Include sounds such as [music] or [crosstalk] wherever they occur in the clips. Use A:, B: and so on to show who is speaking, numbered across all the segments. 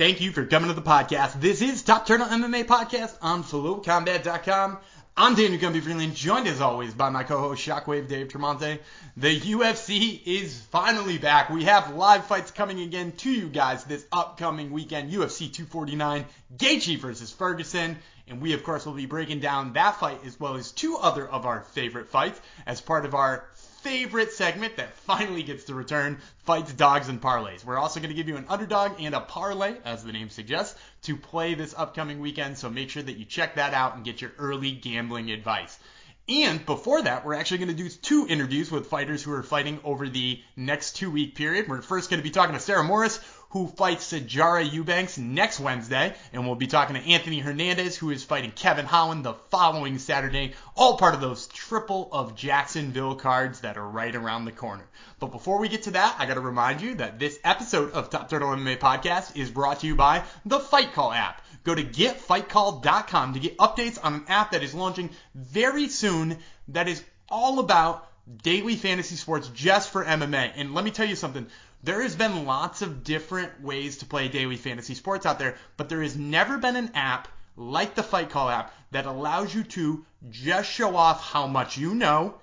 A: Thank you for coming to the podcast. This is Top Turtle MMA Podcast on FlowCombat.com. I'm Daniel Gumby Freeland, joined as always by my co-host Shockwave Dave Tremonte. The UFC is finally back. We have live fights coming again to you guys this upcoming weekend. UFC 249, Gaethje versus Ferguson. And we, of course, will be breaking down that fight as well as two other of our favorite fights as part of our favorite segment that finally gets to return fights, dogs, and parlays. We're also going to give you an underdog and a parlay, as the name suggests, to play this upcoming weekend. So make sure that you check that out and get your early gambling advice. And before that, we're actually going to do two interviews with fighters who are fighting over the next two week period. We're first going to be talking to Sarah Morris, who fights Sijara Eubanks next Wednesday. And we'll be talking to Anthony Hernandez, who is fighting Kevin Holland the following Saturday. All part of those triple of Jacksonville cards that are right around the corner. But before we get to that, I got to remind you that this episode of Top Turtle MMA Podcast is brought to you by the Fight Call app. Go to getfightcall.com to get updates on an app that is launching very soon that is all about daily fantasy sports just for MMA. And let me tell you something. There has been lots of different ways to play daily fantasy sports out there, but there has never been an app like the Fight Call app that allows you to just show off how much you know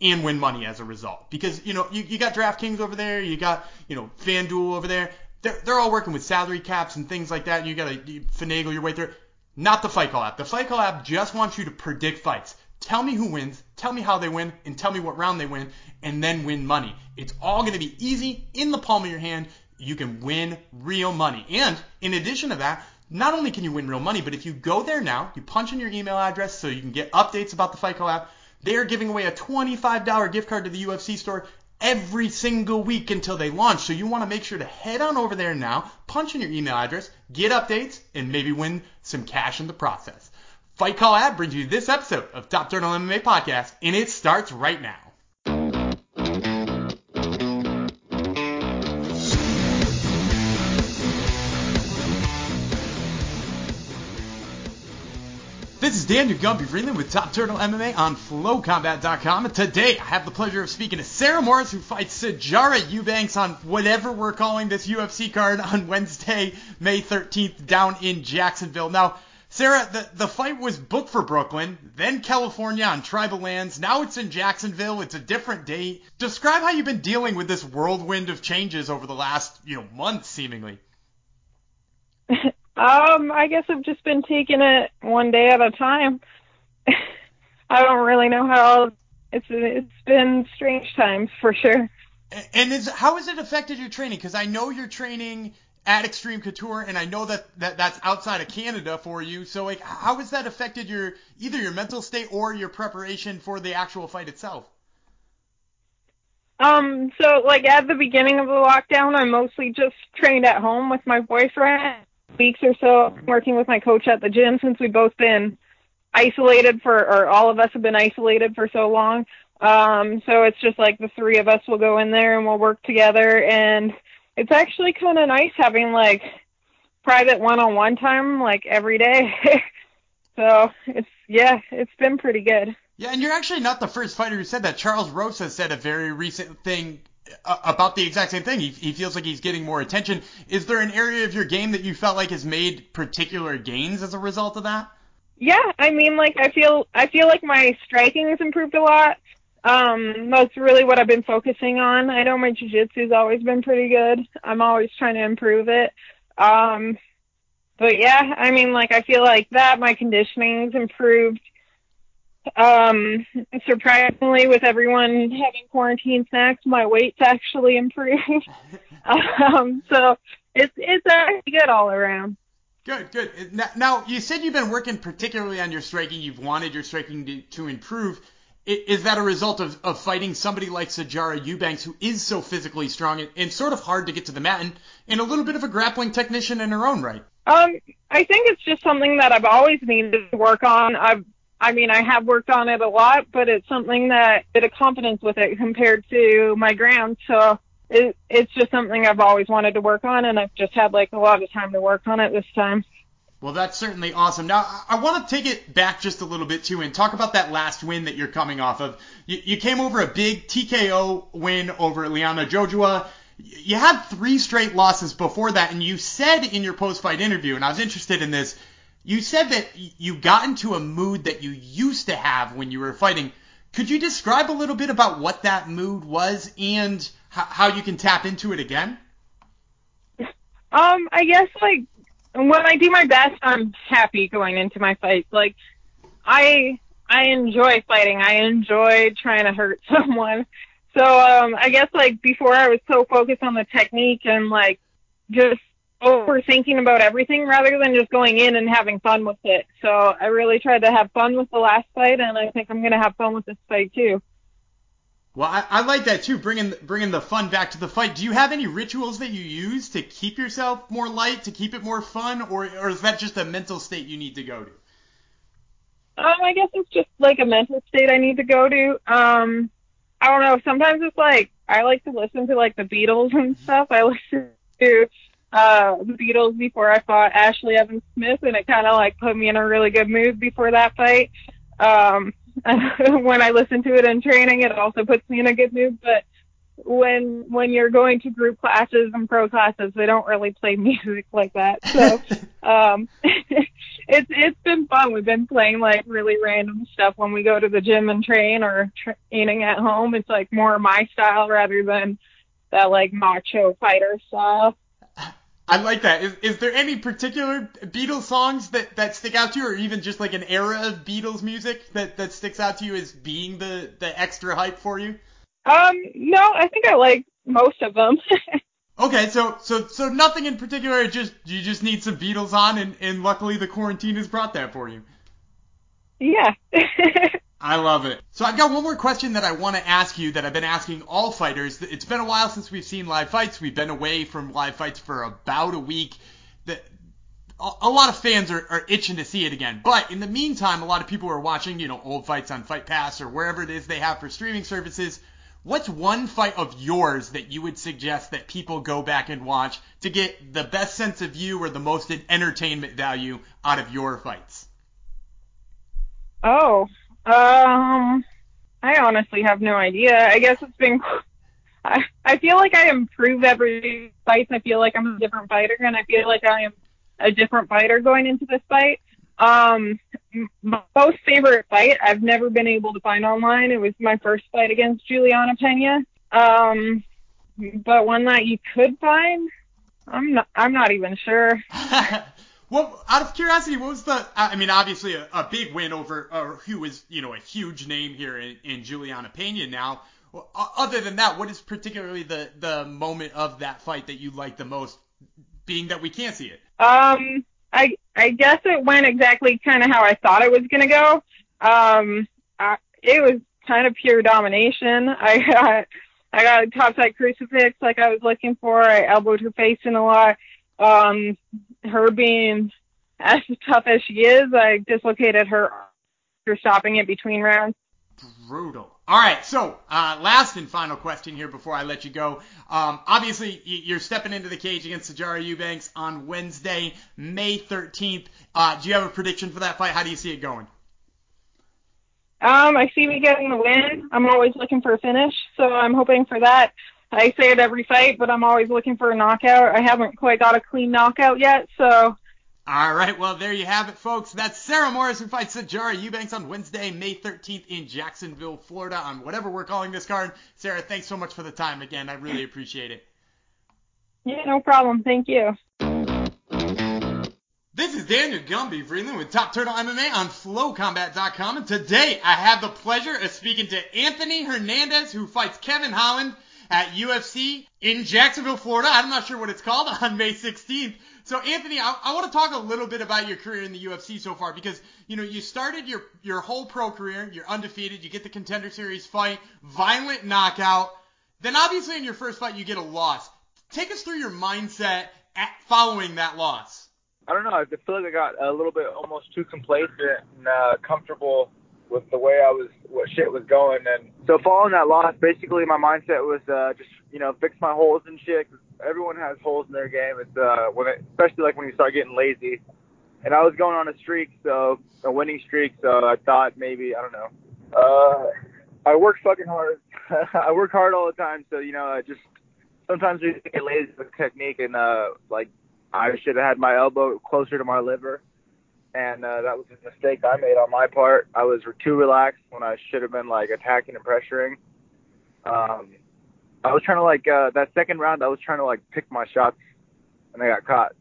A: and win money as a result. Because, you know, you, you got DraftKings over there, you got, you know, FanDuel over there. They're, they're all working with salary caps and things like that, and you got to finagle your way through. Not the Fight Call app. The Fight Call app just wants you to predict fights. Tell me who wins, tell me how they win, and tell me what round they win, and then win money. It's all going to be easy in the palm of your hand. You can win real money. And in addition to that, not only can you win real money, but if you go there now, you punch in your email address so you can get updates about the Call app. They are giving away a $25 gift card to the UFC store every single week until they launch. So you want to make sure to head on over there now, punch in your email address, get updates, and maybe win some cash in the process. Fight Call app brings you this episode of Top Turtle MMA Podcast, and it starts right now. This is Daniel Gumby Freeland with Top Turtle MMA on FlowCombat.com. And today I have the pleasure of speaking to Sarah Morris, who fights Sijara Eubanks on whatever we're calling this UFC card on [laughs] Wednesday, May 13th, down in Jacksonville. Now, Sarah, the, the fight was booked for Brooklyn, then California on tribal lands. Now it's in Jacksonville. It's a different date. Describe how you've been dealing with this whirlwind of changes over the last, you know, month seemingly. [laughs]
B: um, I guess I've just been taking it one day at a time. [laughs] I don't really know how it's it's been strange times for sure.
A: And is how has it affected your training? Because I know you're training at Extreme Couture, and I know that, that that's outside of Canada for you. So, like, how has that affected your either your mental state or your preparation for the actual fight itself?
B: Um, so like at the beginning of the lockdown, I mostly just trained at home with my boyfriend. Weeks or so working with my coach at the gym since we've both been isolated for, or all of us have been isolated for so long. Um, so it's just like the three of us will go in there and we'll work together and it's actually kind of nice having like private one-on-one time like every day. [laughs] so it's yeah, it's been pretty good.
A: Yeah, and you're actually not the first fighter who said that. Charles Rosa said a very recent thing uh, about the exact same thing. He, he feels like he's getting more attention. Is there an area of your game that you felt like has made particular gains as a result of that?
B: Yeah, I mean, like I feel I feel like my striking has improved a lot. Um, that's really what I've been focusing on. I know my jiu-jitsu's always been pretty good. I'm always trying to improve it. Um, but yeah, I mean, like I feel like that my conditioning's improved. Um, surprisingly, with everyone having quarantine snacks, my weight's actually [laughs] improved. um, so it's it's actually good all around.
A: Good, good. Now, you said you've been working particularly on your striking. You've wanted your striking to, to improve is that a result of, of fighting somebody like Sijara Eubanks, who is so physically strong and, and, sort of hard to get to the mat, and, and a little bit of a grappling technician in her own right?
B: Um, I think it's just something that I've always needed to work on. I've, I mean, I have worked on it a lot, but it's something that bit of confidence with it compared to my ground. So it, it's just something I've always wanted to work on, and I've just had like a lot of time to work on it this time.
A: Well, that's certainly awesome. Now, I want to take it back just a little bit too and talk about that last win that you're coming off of. You, you came over a big TKO win over Liana Jojua. you had three straight losses before that, and you said in your post-fight interview, and I was interested in this. You said that you got into a mood that you used to have when you were fighting. Could you describe a little bit about what that mood was and how you can tap into it again?
B: Um, I guess like when I do my best, I'm happy going into my fights. Like I I enjoy fighting. I enjoy trying to hurt [laughs] someone. So um I guess like before I was so focused on the technique and like just overthinking about everything rather than just going in and having fun with it. So I really tried to have fun with the last fight and I think I'm going to have fun with this fight too.
A: Well, I, I, like that too, bringing bringing the fun back to the fight. Do you have any rituals that you use to keep yourself more light, to keep it more fun, or or is that just a mental state you need to go to?
B: Um, I guess it's just like a mental state I need to go to. Um, I don't know. Sometimes it's like I like to listen to like the Beatles and stuff. I [laughs] listen to uh the Beatles before I fought Ashley Evans Smith, and it kind of like put me in a really good mood before that fight. Um, [laughs] when I listen to it in training, it also puts me in a good mood. But when when you're going to group classes and pro classes, they don't really play [laughs] music like that. So [laughs] um, it's it's been fun. We've been playing like really random stuff when we go to the gym and train or training at home. It's like more my style rather than that like macho fighter style.
A: I like that. Is, is there any particular Beatles songs that, that stick out to you, or even just like an era of Beatles music that, that sticks out to you as being the, the extra hype for you?
B: Um, no, I think I like most of them. [laughs]
A: okay, so so so nothing in particular. Just you just need some Beatles on, and and luckily the quarantine has brought that for you.
B: Yeah. [laughs]
A: I love it. So I've got one more question that I want to ask you that I've been asking all fighters. It's been a while since we've seen live fights. We've been away from live fights for about a week. The, a lot of fans are, are itching to see it again. But in the meantime, a lot of people are watching, you know, old fights on Fight Pass or wherever it is they have for streaming services. What's one fight of yours that you would suggest that people go back and watch to get the best sense of you or the most entertainment value out of your fights?
B: Oh, um, I honestly have no idea. I guess it's been. [laughs] I I feel like I improve every fight. I feel like I'm a different fighter, and I feel like I am a different fighter going into this fight. Um, my most favorite fight I've never been able to find online. It was my first fight against Juliana Pena. Um, but one that you could find, I'm not. I'm not even sure. [laughs]
A: Well, out of curiosity, what was the? I mean, obviously a, a big win over uh, who is you know a huge name here in, in Juliana Pena now. Other than that, what is particularly the the moment of that fight that you like the most? Being that we can't see it.
B: Um, I I guess it went exactly kind of how I thought it was gonna go. Um, I, it was kind of pure domination. [laughs] I got I got a topside crucifix like I was looking for. I elbowed her face in a lot. Um, her being as tough as she is, I dislocated her for stopping it between rounds.
A: Brutal. All right, so uh, last and final question here before I let you go. Um, obviously, you're stepping into the cage against Sijara Eubanks on Wednesday, May 13th. Uh, do you have a prediction for that fight? How do you see it going?
B: Um, I see me getting the win. I'm always looking for a finish, so I'm hoping for that. I say it every fight, but I'm always looking for a knockout. I haven't quite got a clean knockout yet, so.
A: All right, well there you have it, folks. That's Sarah Morris who fights Sijara Eubanks on Wednesday, May 13th in Jacksonville, Florida, on whatever we're calling this card. Sarah, thanks so much for the time again. I really appreciate it.
B: Yeah, no problem. Thank you.
A: This is Daniel Gumby Freeland with Top Turtle MMA on FlowCombat.com, and today I have the pleasure of speaking to Anthony Hernandez, who fights Kevin Holland at UFC in Jacksonville, Florida. I'm not sure what it's called [laughs] on May 16th. So Anthony, I, I want to talk a little bit about your career in the UFC so far because you know you started your your whole pro career, you're undefeated, you get the contender series fight, violent knockout. Then obviously in your first fight you get a loss. Take us through your mindset following that loss.
C: I don't know. I feel like I got a little bit almost too complacent and uh, comfortable with the way I was, what shit was going. And so following that loss, basically my mindset was uh, just, you know, fix my holes and shit. Everyone has holes in their game. It's uh, when it, especially like when you start getting lazy. And I was going on a streak, so a winning streak. So I thought maybe I don't know. Uh, I work fucking hard. [laughs] I work hard all the time, so you know, I just sometimes we get lazy with technique, and uh, like I should have had my elbow closer to my liver, and uh, that was a mistake I made on my part. I was too relaxed when I should have been like attacking and pressuring. Um, I was trying to like uh, that second round. I was trying to like pick my shots, and I got caught.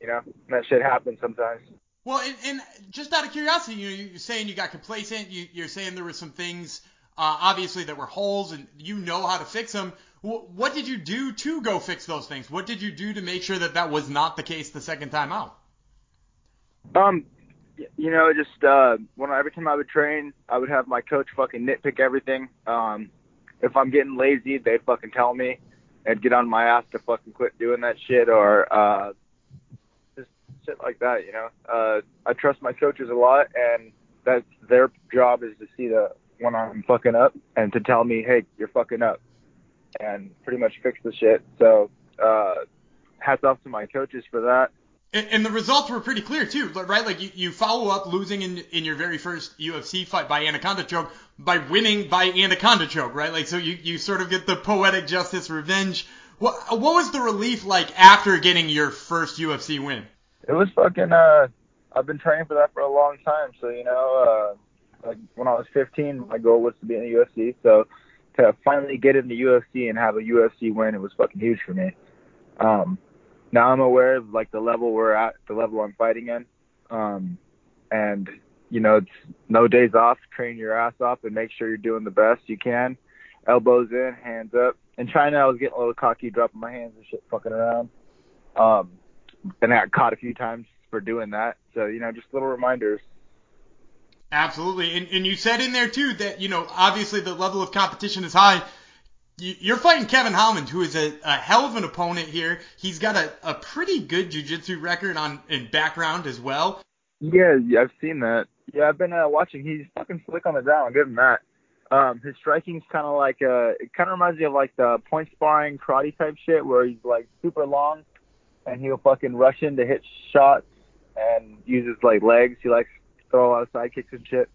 C: You know, and that shit happens sometimes.
A: Well, and, and just out of curiosity, you know, you're saying you got complacent. You, you're saying there were some things, uh, obviously, that were holes, and you know how to fix them. What did you do to go fix those things? What did you do to make sure that that was not the case the second time out?
C: Um, you know, just uh, when every time I would train, I would have my coach fucking nitpick everything. Um, if I'm getting lazy, they'd fucking tell me and get on my ass to fucking quit doing that shit or uh, just shit like that. You know, uh, I trust my coaches a lot, and that's their job is to see the when I'm fucking up and to tell me, hey, you're fucking up and pretty much fix the shit. So uh, hats off to my coaches for that.
A: And, the results were pretty clear too, right? Like you, you follow up losing in in your very first UFC fight by Anaconda choke by winning by Anaconda choke, right? Like so you you sort of get the poetic justice revenge. What what was the relief like after getting your first UFC win?
C: It was fucking. Uh, I've been training for that for a long time, so you know, uh, like when I was 15, my goal was to be in the UFC. So to finally get in the UFC and have a UFC win, it was fucking huge for me. Um, now I'm aware of like the level we're at, the level I'm fighting in, um, and you know it's no days off. Train your ass off and make sure you're doing the best you can. Elbows in, hands up. In China, I was getting a little cocky, dropping my hands and shit, fucking around. Um, and I got caught a few times for doing that. So you know, just little reminders.
A: Absolutely. And, and you said in there too that, you know, obviously the level of competition is high. You're fighting Kevin Holland, who is a, a hell of an opponent here. He's got a, a pretty good jiu-jitsu record on in background as well.
C: Yeah, yeah, I've seen that. Yeah, I've been uh, watching. He's fucking slick on the ground. I'll give him that. Um, his striking's kind of like uh, it kind of reminds me of like the point sparring karate type shit, where he's like super long, and he'll fucking rush in to hit shots and uses like legs. He likes throw a lot of sidekicks and shit.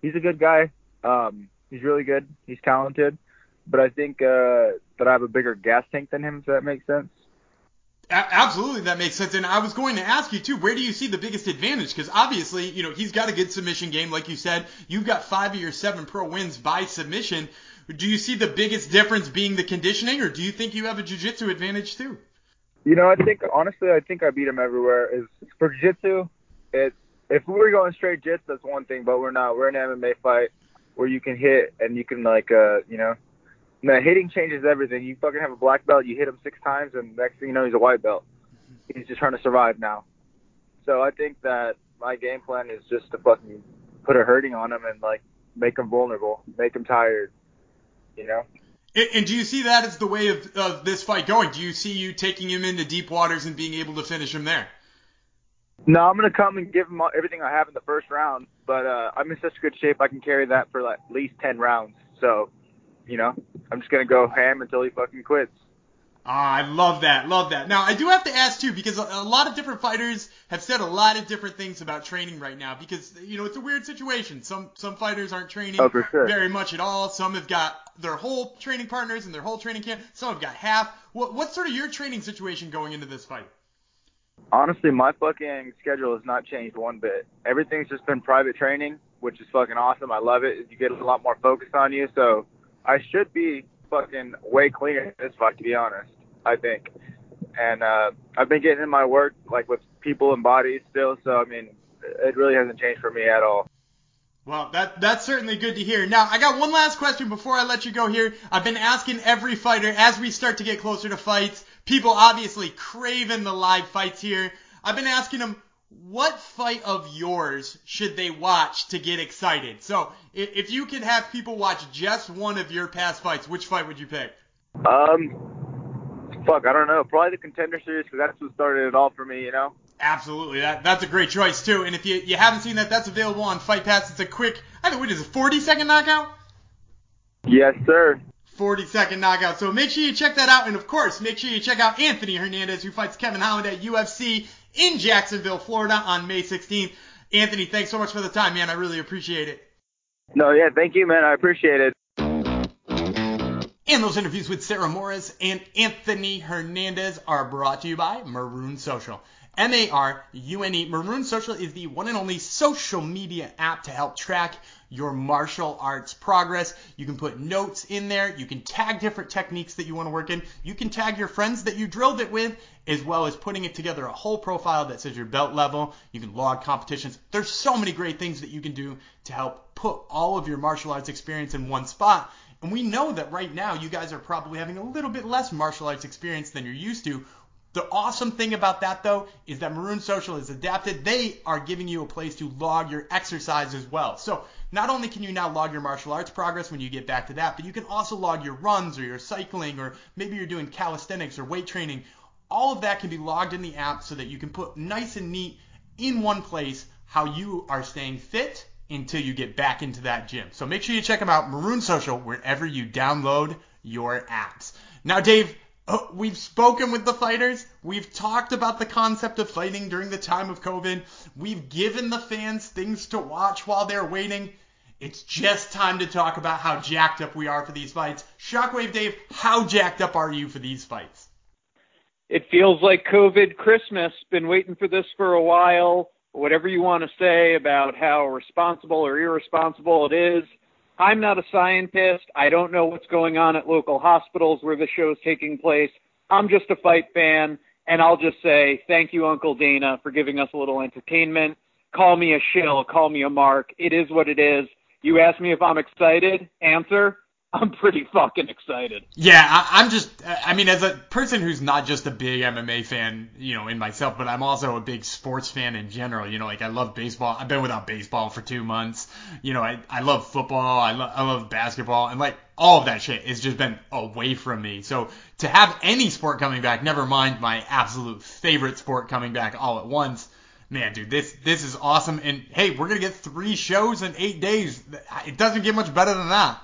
C: He's a good guy. Um, he's really good. He's talented, but I think uh, that I have a bigger gas tank than him. If that makes sense.
A: Absolutely, that makes sense. And I was going to ask you too, where do you see the biggest advantage? Because obviously, you know, he's got a good submission game, like you said. You've got five of your seven pro wins by submission. Do you see the biggest difference being the conditioning, or do you think you have a jiu-jitsu advantage too?
C: You know, I think honestly, I think I beat him everywhere. Is for jiu-jitsu, it's if we were going straight jits, that's one thing, but we're not. We're an MMA fight where you can hit and you can like, uh, you know, the hitting changes everything. You fucking have a black belt, you hit him six times, and next thing you know, he's a white belt. He's just trying to survive now. So I think that my game plan is just to fucking put a hurting on him and like make him vulnerable, make him tired. You know.
A: And, and do you see that as the way of, of this fight going? Do you see you taking him into deep waters and being able to finish him there?
C: No, I'm gonna come and give him everything I have in the first round, but uh, I'm in such good shape I can carry that for like at least ten rounds. So, you know, I'm just gonna go ham until he fucking quits.
A: Ah, I love that, love that. Now I do have to ask too, because a, a lot of different fighters have said a lot of different things about training right now. Because you know it's a weird situation. Some some fighters aren't training
C: oh, sure.
A: very much at all. Some have got their whole training partners and their whole training camp. Some have got half. What what's sort of your training situation going into this fight?
C: Honestly, my fucking schedule has not changed one bit. Everything's just been private training, which is fucking awesome. I love it. You get a lot more focus on you, so I should be fucking way cleaner in this fight, to be honest. I think, and uh, I've been getting in my work like with people and bodies still. So I mean, it really hasn't changed for me at all.
A: Well, that that's certainly good to hear. Now, I got one last question before I let you go here. I've been asking every fighter as we start to get closer to fights. People obviously craving the live fights here. I've been asking them, what fight of yours should they watch to get excited? So, if you could have people watch just one of your past fights, which fight would you pick?
C: Um, fuck, I don't know. Probably the contender series because that's what started it all for me. You know.
A: Absolutely, that that's a great choice too. And if you you haven't seen that, that's available on Fight Pass. It's a quick, I think what is a 40 second knockout?
C: Yes, sir.
A: 40 second knockout. So make sure you check that out, and of course, make sure you check out Anthony Hernandez, who fights Kevin Holland at UFC in Jacksonville, Florida, on May 16th. Anthony, thanks so much for the time, man. I really appreciate it.
C: No, yeah, thank you, man. I appreciate it.
A: And those interviews with Sarah Morris and Anthony Hernandez are brought to you by Marune Social. M-A-R-U-N-E. Marune Social is the one and only social media app to help track your martial arts progress. You can put notes in there. You can tag different techniques that you want to work in. You can tag your friends that you drilled it with, as well as putting it together a whole profile that says your belt level. You can log competitions. There's so many great things that you can do to help put all of your martial arts experience in one spot. And we know that right now you guys are probably having a little bit less martial arts experience than you're used to. The awesome thing about that though is that Marune Social is adapted. They are giving you a place to log your exercise as well. So not only can you now log your martial arts progress when you get back to that, but you can also log your runs or your cycling or maybe you're doing calisthenics or weight training. All of that can be logged in the app so that you can put nice and neat in one place how you are staying fit until you get back into that gym. So make sure you check them out, Marune Social, wherever you download your apps. Now, Dave, Oh, we've spoken with the fighters. We've talked about the concept of fighting during the time of COVID. We've given the fans things to watch while they're waiting. It's just time to talk about how jacked up we are for these fights. Shockwave Dave, how jacked up are you for these fights?
D: It feels like COVID Christmas. Been waiting for this for a while. Whatever you want to say about how responsible or irresponsible it is, I'm not a scientist. I don't know what's going on at local hospitals where the show is taking place. I'm just a fight fan, and I'll just say thank you, Uncle Dana, for giving us a little entertainment. Call me a shill, call me a mark. It is what it is. You ask me if I'm excited. Answer: I'm pretty fucking excited.
A: Yeah, I, am just, I mean, as a person who's not just a big MMA fan, you know, in myself, but I'm also a big sports fan in general. You know, like I love baseball. I've been without baseball for two months. You know, I, I love football. I, lo- I love basketball. And like all of that shit has just been away from me. So to have any sport coming back, never mind my absolute favorite sport coming back all at once, man, dude, this this is awesome. And hey, we're gonna get three shows in eight days. It doesn't get much better than that.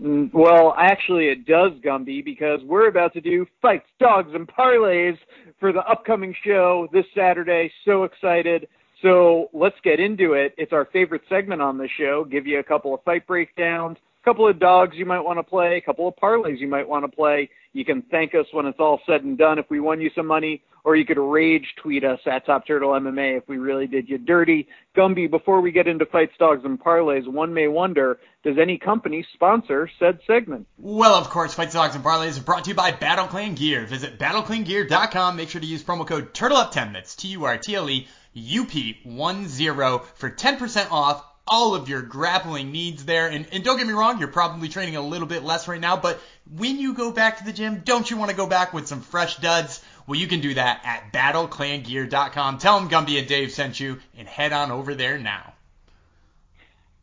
D: Mm, well, actually, it does, Gumby, because we're about to do fights, dogs, and parlays for the upcoming show this Saturday. So excited. So let's get into it. It's our favorite segment on the show. Give you a couple of fight breakdowns, a couple of dogs you might want to play, a couple of parlays you might want to play. You can thank us when it's all said and done if we won you some money, or you could rage tweet us at Top Turtle MMA if we really did you dirty. Gumby, before we get into fights, dogs, and parlays, one may wonder, does any company sponsor said segment?
A: Well, of course, Fights, Dogs, and Parlays is brought to you by Battle Clan Gear. Visit battleclangear.com. Make sure to use promo code TURTLEUP10, that's T-U-R-T-L-E, UP10 for 10% off all of your grappling needs there. And, and don't get me wrong, you're probably training a little bit less right now, but when you go back to the gym, don't you want to go back with some fresh duds? Well, you can do that at battleclangear.com. Tell them Gumby and Dave sent you and head on over there now.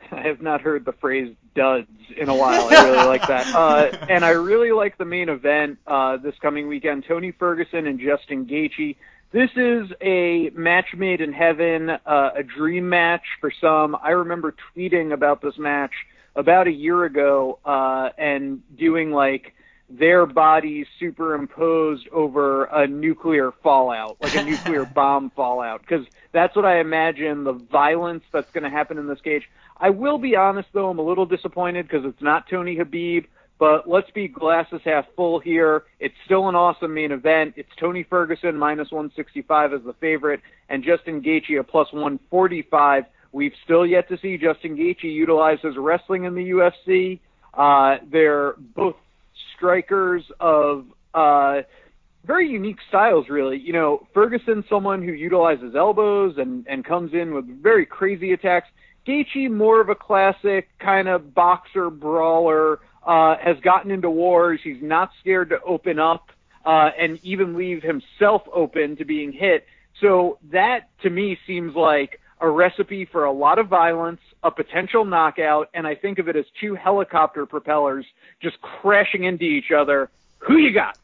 A: [laughs]
D: I have not heard the phrase duds in a while. I really like that. [laughs] Uh, and I really like the main event uh, this coming weekend. Tony Ferguson and Justin Gaethje this is a match made in heaven, uh, a dream match for some. I remember tweeting about this match about a year ago uh, and doing like their bodies superimposed over a nuclear fallout, like a [laughs] nuclear bomb fallout, because that's what I imagine the violence that's going to happen in this cage. I will be honest though, I'm a little disappointed because it's not Tony Khabib. But let's be glasses half full here. It's still an awesome main event. It's Tony Ferguson minus 165 as the favorite, and Justin Gaethje plus 145. We've still yet to see Justin Gaethje utilize his wrestling in the UFC. Uh, they're both strikers of uh, very unique styles, really. You know, Ferguson, someone who utilizes elbows and and comes in with very crazy attacks. Gaethje, more of a classic kind of boxer brawler uh, has gotten into wars. He's not scared to open up uh, and even leave himself open to being hit. So that to me seems like a recipe for a lot of violence, a potential knockout, and I think of it as two helicopter propellers just crashing into each other. Who you got?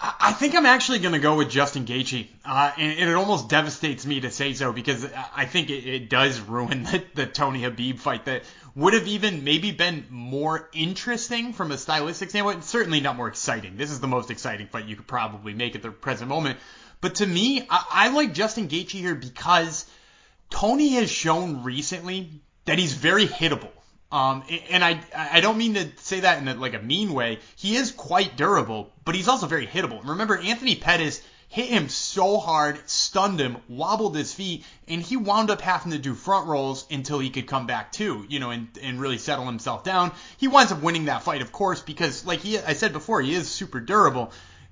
A: I think I'm actually going to go with Justin Gaethje, uh, and, and, it almost devastates me to say so because I think it, it does ruin the, the, Tony Khabib fight that would have even maybe been more interesting from a stylistic standpoint. Certainly not more exciting. This is the most exciting fight you could probably make at the present moment. But to me, I, I like Justin Gaethje here because Tony has shown recently that he's very hittable. Um, and I I don't mean to say that in a, like a mean way. He is quite durable, but he's also very hittable. Remember, Anthony Pettis hit him so hard, stunned him, wobbled his feet, and he wound up having to do front rolls until he could come back too, you know, and, and really settle himself down. He winds up winning that fight, of course, because like he, I said before, he is super durable.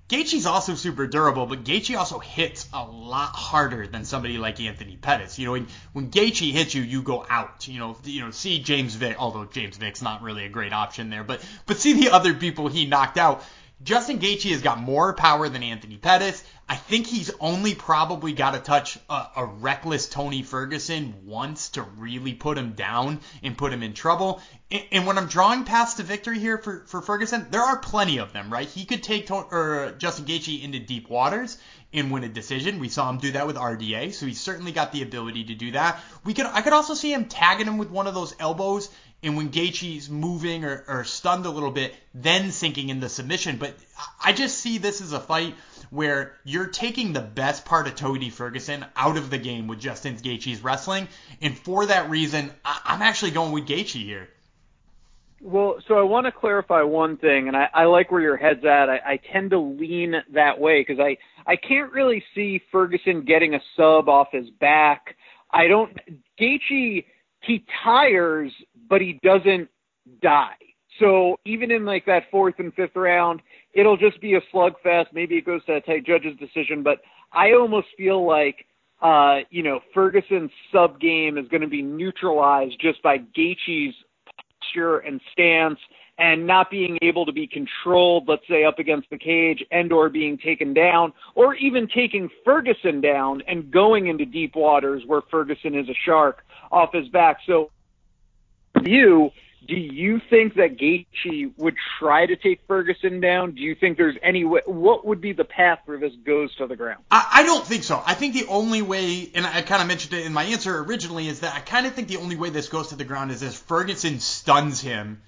A: Gaethje's also super durable, but Gaethje also hits a lot harder than somebody like Anthony Pettis. You know, when, when Gaethje hits you, you go out. You know, you know, see James Vick, although James Vick's not really a great option there, but but see the other people he knocked out. Justin Gaethje has got more power than Anthony Pettis. I think he's only probably got to touch a, a, reckless Tony Ferguson once to really put him down and put him in trouble. And, and when I'm drawing paths to victory here for, for Ferguson, there are plenty of them, right? He could take to, or uh, Justin Gaethje into deep waters and win a decision. We saw him do that with RDA, so he's certainly got the ability to do that. We could I could also see him tagging him with one of those elbows and when Gaethje's moving or, or stunned a little bit, then sinking into submission. But I just see this as a fight where you're taking the best part of Tony Ferguson out of the game with Justin Gaethje's wrestling, and for that reason, I, I'm actually going with Gaethje here.
D: Well, so I want to clarify one thing, and I, I like where your head's at. I, I tend to lean that way because I I can't really see Ferguson getting a sub off his back. I don't. Gaethje he tires, but he doesn't die. So even in like that fourth and fifth round, it'll just be a slugfest. Maybe it goes to a tight judge's decision, but I almost feel like uh, you know Ferguson's sub game is going to be neutralized just by Gaethje's posture and stance and not being able to be controlled, let's say up against the cage and or being taken down or even taking Ferguson down and going into deep waters where Ferguson is a shark off his back. So you do you think that Gaethje would try to take Ferguson down? Do you think there's any way? What would be the path where this goes to the ground?
A: I, I don't think so. I think the only way, and I kind of mentioned it in my answer originally, is that I kind of think the only way this goes to the ground is if Ferguson stuns him,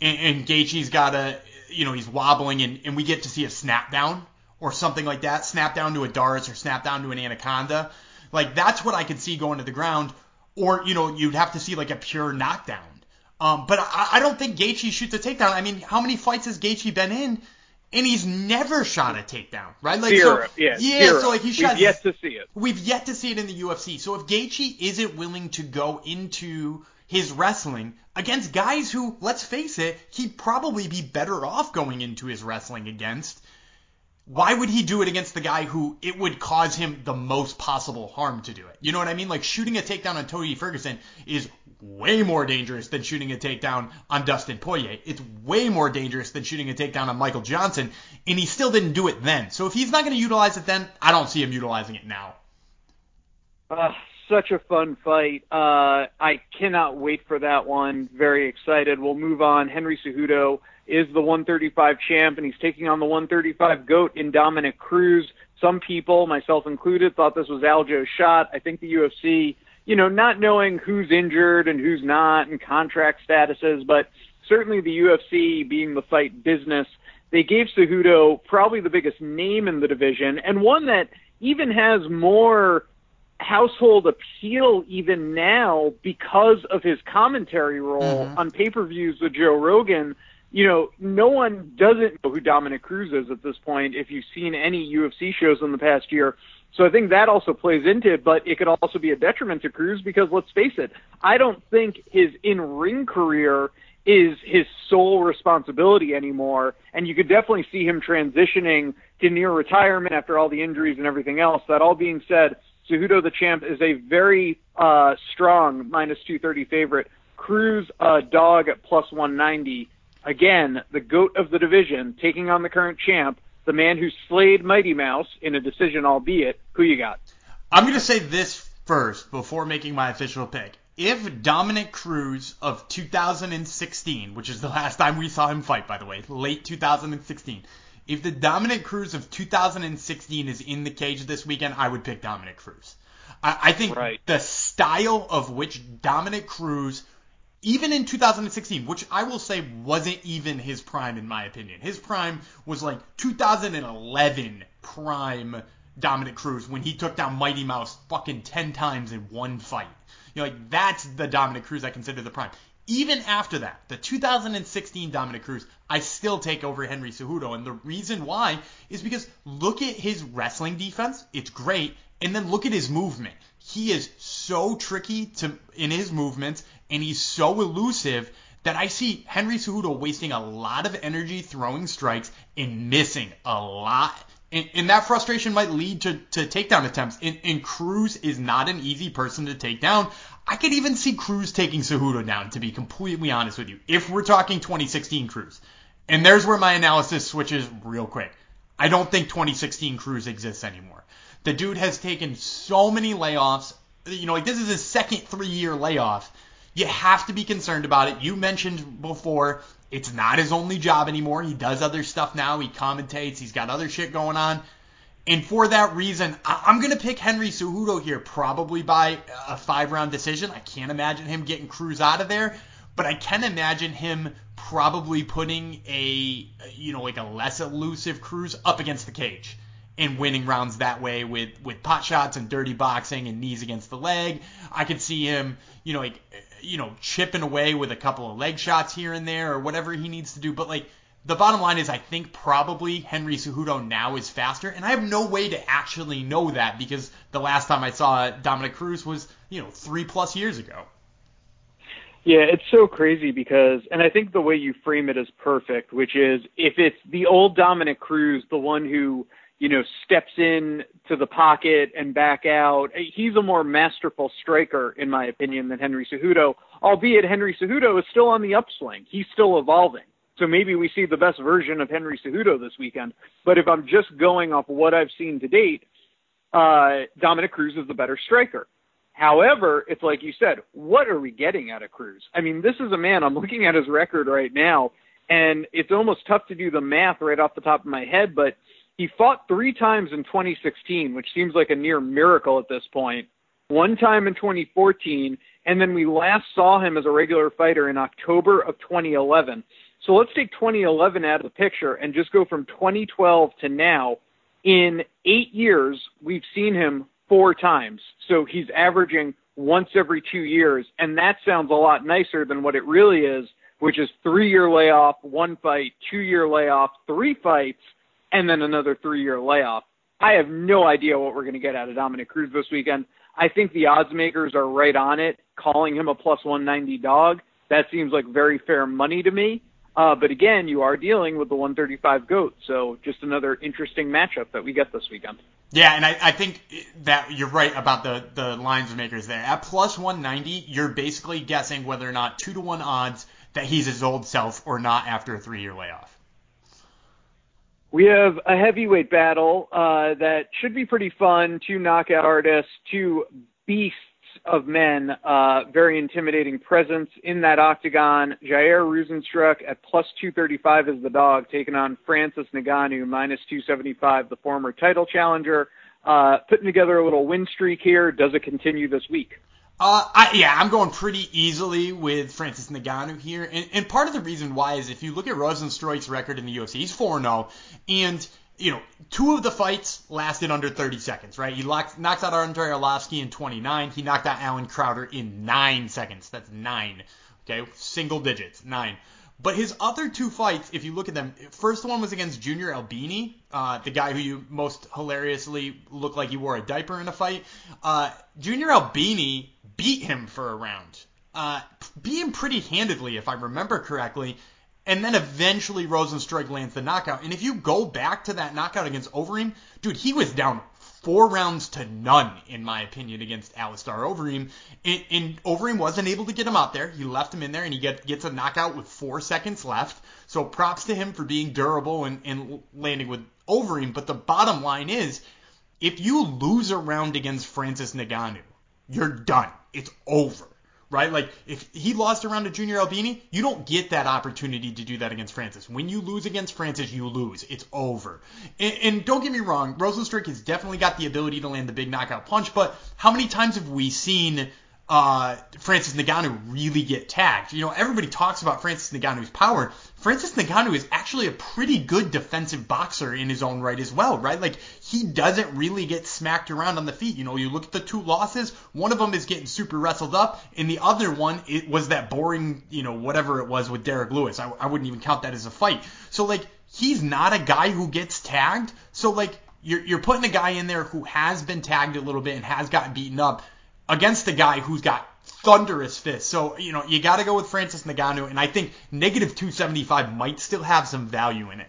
A: and, and Gaethje's got a, you know, he's wobbling, and, and we get to see a snap down or something like that, snap down to a D'Arce or snap down to an Anaconda. Like that's what I could see going to the ground, or you know, you'd have to see like a pure knockdown um, but I, I don't think Gaethje shoots a takedown. I mean, how many fights has Gaethje been in? And he's never shot a takedown, right?
D: Like, zero. So, yeah,
A: yeah.
D: Zero.
A: So like he shot.
D: We've yet to see it.
A: We've yet to see it in the UFC. So if Gaethje isn't willing to go into his wrestling against guys who, let's face it, he'd probably be better off going into his wrestling against why would he do it against the guy who it would cause him the most possible harm to do it? You know what I mean? Like shooting a takedown on Tony Ferguson is way more dangerous than shooting a takedown on Dustin Poirier. It's way more dangerous than shooting a takedown on Michael Johnson, and he still didn't do it then. So if he's not going to utilize it then, I don't see him utilizing it now.
D: Uh, such a fun fight. Uh, I cannot wait for that one. Very excited. We'll move on. Henry Cejudo is the 135 champ, and he's taking on the 135 GOAT in Dominick Cruz. Some people, myself included, thought this was Aljo's shot. I think the UFC, you know, not knowing who's injured and who's not and contract statuses, but certainly the UFC being the fight business, they gave Cejudo probably the biggest name in the division and one that even has more household appeal even now because of his commentary role mm-hmm. on pay-per-views with Joe Rogan you know, no one doesn't know who Dominick Cruz is at this point if you've seen any UFC shows in the past year. So I think that also plays into it, but it could also be a detriment to Cruz because let's face it, I don't think his in-ring career is his sole responsibility anymore, and you could definitely see him transitioning to near retirement after all the injuries and everything else. That all being said, Cejudo the champ is a very uh, strong minus 230 favorite. Cruz uh, dog at plus 190 Again, the goat of the division, taking on the current champ, the man who slayed Mighty Mouse in a decision, albeit. Who you got?
A: I'm going to say this first before making my official pick. If Dominick Cruz of 2016, which is the last time we saw him fight, by the way, late 2016, if the Dominick Cruz of 2016 is in the cage this weekend, I would pick Dominick Cruz. I, I think right. the style of which Dominick Cruz even in 2016, which I will say wasn't even his prime in my opinion. His prime was like 2011 prime Dominick Cruz when he took down Mighty Mouse fucking 10 times in one fight. You know, like that's the Dominick Cruz I consider the prime. even after that, the 2016 Dominick Cruz, I still take over Henry Cejudo. And the reason why is because look at his wrestling defense. It's great. And then look at his movement. He is so tricky to in his movements and he's so elusive that I see Henry Cejudo wasting a lot of energy throwing strikes and missing a lot. And, and that frustration might lead to, to takedown attempts. And, and Cruz is not an easy person to take down. I could even see Cruz taking Cejudo down, to be completely honest with you, if we're talking 2016 Cruz. And there's where my analysis switches real quick. I don't think 2016 Cruz exists anymore. The dude has taken so many layoffs. You know, like this is his second three year layoff you have to be concerned about it. You mentioned before, it's not his only job anymore. He does other stuff now. He commentates. He's got other shit going on. And for that reason, I- am going to pick Henry Cejudo here, probably by a five round decision. I can't imagine him getting Cruz out of there, but I can imagine him probably putting a, you know, like a less elusive Cruz up against the cage and winning rounds that way with with pot shots and dirty boxing and knees against the leg. I could see him, you know, like you know, chipping away with a couple of leg shots here and there or whatever he needs to do. But like the bottom line is I think probably Henry Cejudo now is faster, and I have no way to actually know that because the last time I saw Dominick Cruz was, you know, three plus years ago.
D: Yeah, it's so crazy because, and I think the way you frame it is perfect, which is if it's the old Dominick Cruz, the one who you know, steps in to the pocket and back out. He's a more masterful striker, in my opinion, than Henry Cejudo, albeit Henry Cejudo is still on the upswing. He's still evolving. So maybe we see the best version of Henry Cejudo this weekend. But if I'm just going off what I've seen to date, uh, Dominick Cruz is the better striker. However, it's like you said, what are we getting out of Cruz? I mean, this is a man, I'm looking at his record right now, and it's almost tough to do the math right off the top of my head, but – he fought three times in 2016, which seems like a near miracle at this point. One time in 2014, and then we last saw him as a regular fighter in October of 2011. So let's take 2011 out of the picture and just go from 2012 to now. In eight years, we've seen him four times. So he's averaging once every two years, and that sounds a lot nicer than what it really is, which is three year layoff, one fight, two year layoff, three fights and then another three year layoff. I have no idea what we're going to get out of Dominick Cruz this weekend. I think the odds makers are right on it, calling him a plus 190 dog. That seems like very fair money to me. Uh, but again, you are dealing with the 135 GOAT, so just another interesting matchup that we get this weekend.
A: Yeah, and I, I think that you're right about the, the lines makers there. At plus 190, you're basically guessing whether or not 2 to 1 odds that he's his old self or not after a three year layoff.
D: We have a heavyweight battle uh, that should be pretty fun. Two knockout artists, two beasts of men, uh, very intimidating presence in that octagon. Jair Rozenstruik at plus 235 is the dog, taking on Francis Ngannou minus 275, the former title challenger. Uh, putting together a little win streak here. Does it continue this week?
A: Uh, I, yeah, I'm going pretty easily with Francis Ngannou here, and, and part of the reason why is if you look at Rozenstruik's record in the UFC, he's 4-0, and you know, two of the fights lasted under 30 seconds, right? He knocks out Andrei Arlovski in 29. He knocked out Allen Crowder in nine seconds. That's nine. Okay, single digits, nine. But his other two fights, if you look at them, first one was against Junior Albini, uh, the guy who you most hilariously looked like he wore a diaper in a fight. Uh, Junior Albini beat him for a round, uh, beat him pretty handedly, if I remember correctly. And then eventually Rozenstruik lands the knockout. And if you go back to that knockout against Overeem, dude, he was down four rounds to none, in my opinion, against Alistair Overeem. And, and Overeem wasn't able to get him out there. He left him in there, and he get, gets a knockout with four seconds left. So props to him for being durable and, and landing with Overeem. But the bottom line is, if you lose a round against Francis Ngannou, you're done. It's over right? Like if he lost around to Junior Albini, you don't get that opportunity to do that against Francis. When you lose against Francis, you lose. It's over. And, and don't get me wrong, Rozenstruik has definitely got the ability to land the big knockout punch, but how many times have we seen uh, Francis Ngannou really get tagged. You know, everybody talks about Francis Ngannou's power. Francis Ngannou is actually a pretty good defensive boxer in his own right as well, right? Like he doesn't really get smacked around on the feet. You know, you look at the two losses, one of them is getting super wrestled up, and the other one it was that boring, you know, whatever it was with Derrick Lewis. I, I wouldn't even count that as a fight. So like he's not a guy who gets tagged. So like you're, you're putting a guy in there who has been tagged a little bit and has gotten beaten up against a guy who's got thunderous fists. So, you know, you got to go with Francis Ngannou, and I think negative 275 might still have some value in it.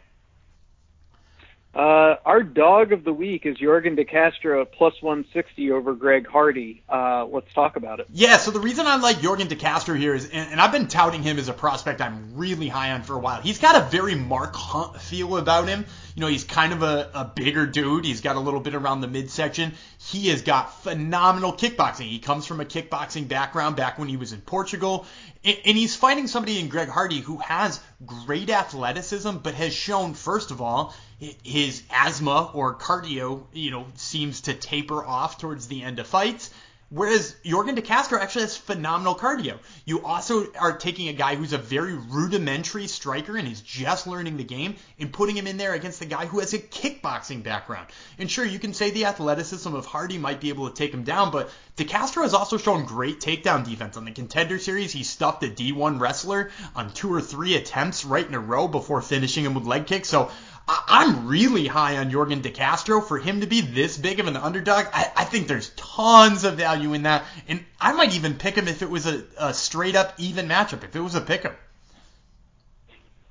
D: Uh, our dog of the week is Yorgan De Castro plus 160 over Greg Hardy. Uh, let's talk about it.
A: Yeah, so the reason I like Yorgan De Castro here is, and, and, I've been touting him as a prospect I'm really high on for a while. He's got a very Mark Hunt feel about him. You know, he's kind of a, a bigger dude. He's got a little bit around the midsection. He has got phenomenal kickboxing. He comes from a kickboxing background back when he was in Portugal. And, and he's fighting somebody in Greg Hardy who has great athleticism, but has shown, first of all, his asthma or cardio, you know, seems to taper off towards the end of fights. Whereas Yorgan De Castro actually has phenomenal cardio. You also are taking a guy who's a very rudimentary striker and is just learning the game and putting him in there against a guy who has a kickboxing background. And sure, you can say the athleticism of Hardy might be able to take him down, but De Castro has also shown great takedown defense. On the contender series, he stuffed a D1 wrestler on two or three attempts right in a row before finishing him with leg kicks. So I'm really high on Yorgan De Castro. For him to be this big of an underdog, I, I, think there's tons of value in that. And I might even pick him if it was a, a straight up even matchup, if it was a pick 'em.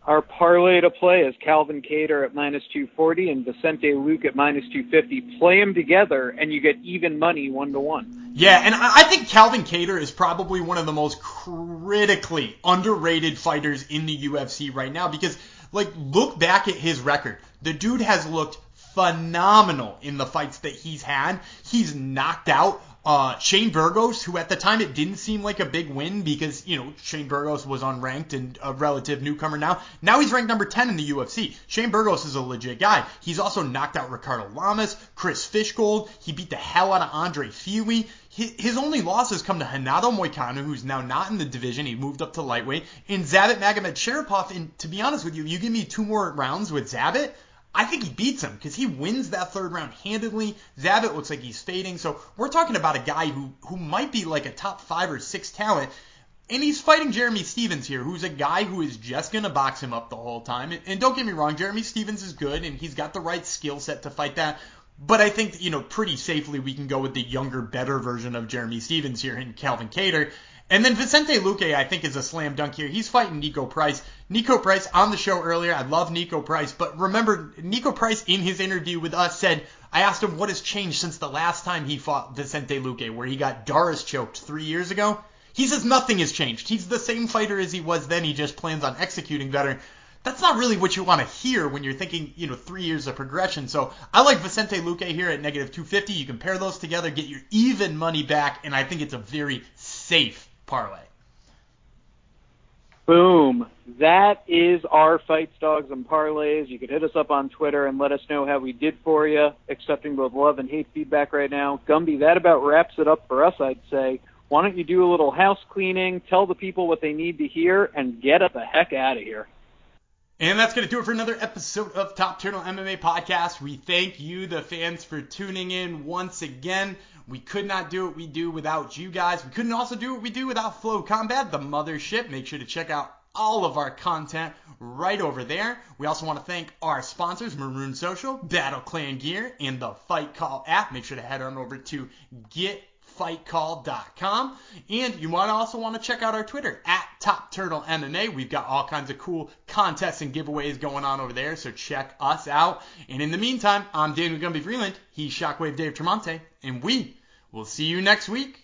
D: Our parlay to play is Calvin Kattar at minus 240 and Vicente Luque at minus 250. Play them together and you get even money one to one.
A: Yeah, and I think Calvin Kattar is probably one of the most critically underrated fighters in the UFC right now because – like, look back at his record. The dude has looked phenomenal in the fights that he's had. He's knocked out uh, Shane Burgos, who at the time it didn't seem like a big win because, you know, Shane Burgos was unranked and a relative newcomer now. Now he's ranked number 10 in the UFC. Shane Burgos is a legit guy. He's also knocked out Ricardo Lamas, Chris Fishgold. He beat the hell out of Andre Fili his only losses come to Renato Moicano, who's now not in the division. He moved up to lightweight. And Zabit Magomedsharipov. And to be honest with you, you give me two more rounds with Zabit, I think he beats him because he wins that third round handedly. Zabit looks like he's fading. So we're talking about a guy who, who might be like a top five or six talent. And he's fighting Jeremy Stephens here, who's a guy who is just going to box him up the whole time. And, and don't get me wrong, Jeremy Stephens is good and he's got the right skill set to fight that. But I think, you know, pretty safely we can go with the younger, better version of Jeremy Stephens here in Calvin Kattar. And then Vicente Luque, I think, is a slam dunk here. He's fighting Niko Price. Niko Price on the show earlier. I love Niko Price, but remember, Niko Price in his interview with us said, I asked him what has changed since the last time he fought Vicente Luque, where he got D'Arce choked three years ago. He says nothing has changed. He's the same fighter as he was then. He just plans on executing better that's not really what you want to hear when you're thinking, you know, three years of progression. So I like Vicente Luque here at negative 250. You can pair those together, get your even money back, and I think it's a very safe parlay.
D: Boom. That is our fights, dogs, and parlays. You can hit us up on Twitter and let us know how we did for you, accepting both love and hate feedback right now. Gumby, that about wraps it up for us, I'd say. Why don't you do a little house cleaning, tell the people what they need to hear, and get the heck out of here.
A: And that's going to do it for another episode of Top Turtle MMA Podcast. We thank you, the fans, for tuning in once again. We could not do what we do without you guys. We couldn't also do what we do without Flo Combat, the mothership. Make sure to check out all of our content right over there. We also want to thank our sponsors, Marune Social, Battle Clan Gear, and the Fight Call app. Make sure to head on over to Get fightcall.com. And you might also want to check out our Twitter at Top Turtle MMA. We've got all kinds of cool contests and giveaways going on over there, so check us out. And in the meantime, I'm Daniel Gumby Freeland. He's Shockwave Dave Tremonte, and we will see you next week.